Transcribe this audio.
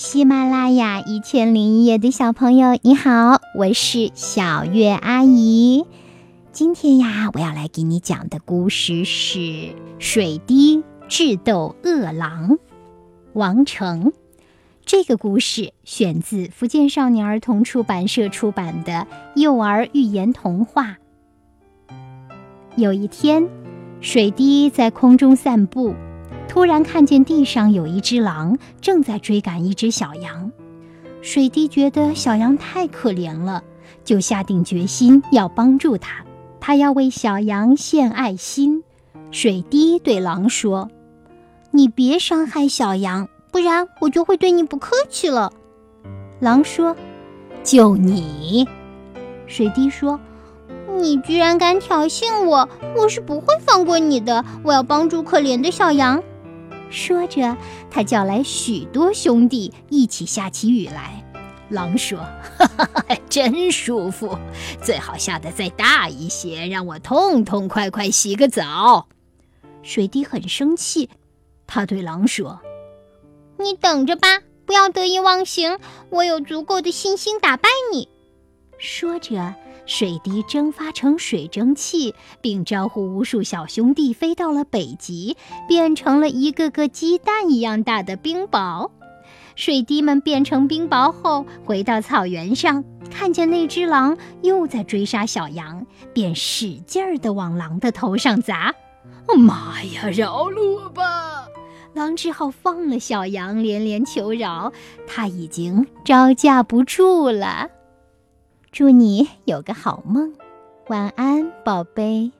喜马拉雅一千零一夜的小朋友，你好，我是小月阿姨。今天呀，我要来给你讲的故事是《水滴智斗饿狼》。王成，这个故事选自福建少年儿童出版社出版的幼儿寓言童话。有一天，水滴在空中散步。突然看见地上有一只狼正在追赶一只小羊，水滴觉得小羊太可怜了，就下定决心要帮助它。他要为小羊献爱心。水滴对狼说：“你别伤害小羊，不然我就会对你不客气了。”狼说：“就你。”水滴说：“你居然敢挑衅我，我是不会放过你的。我要帮助可怜的小羊。”说着，他叫来许多兄弟一起下起雨来。狼说：“哈哈哈，真舒服，最好下的再大一些，让我痛痛快快洗个澡。”水滴很生气，他对狼说：“你等着吧，不要得意忘形，我有足够的信心打败你。”说着。水滴蒸发成水蒸气，并招呼无数小兄弟飞到了北极，变成了一个个鸡蛋一样大的冰雹。水滴们变成冰雹后，回到草原上，看见那只狼又在追杀小羊，便使劲儿地往狼的头上砸。妈呀！饶了我吧！狼只好放了小羊，连连求饶。他已经招架不住了。祝你有个好梦，晚安，宝贝。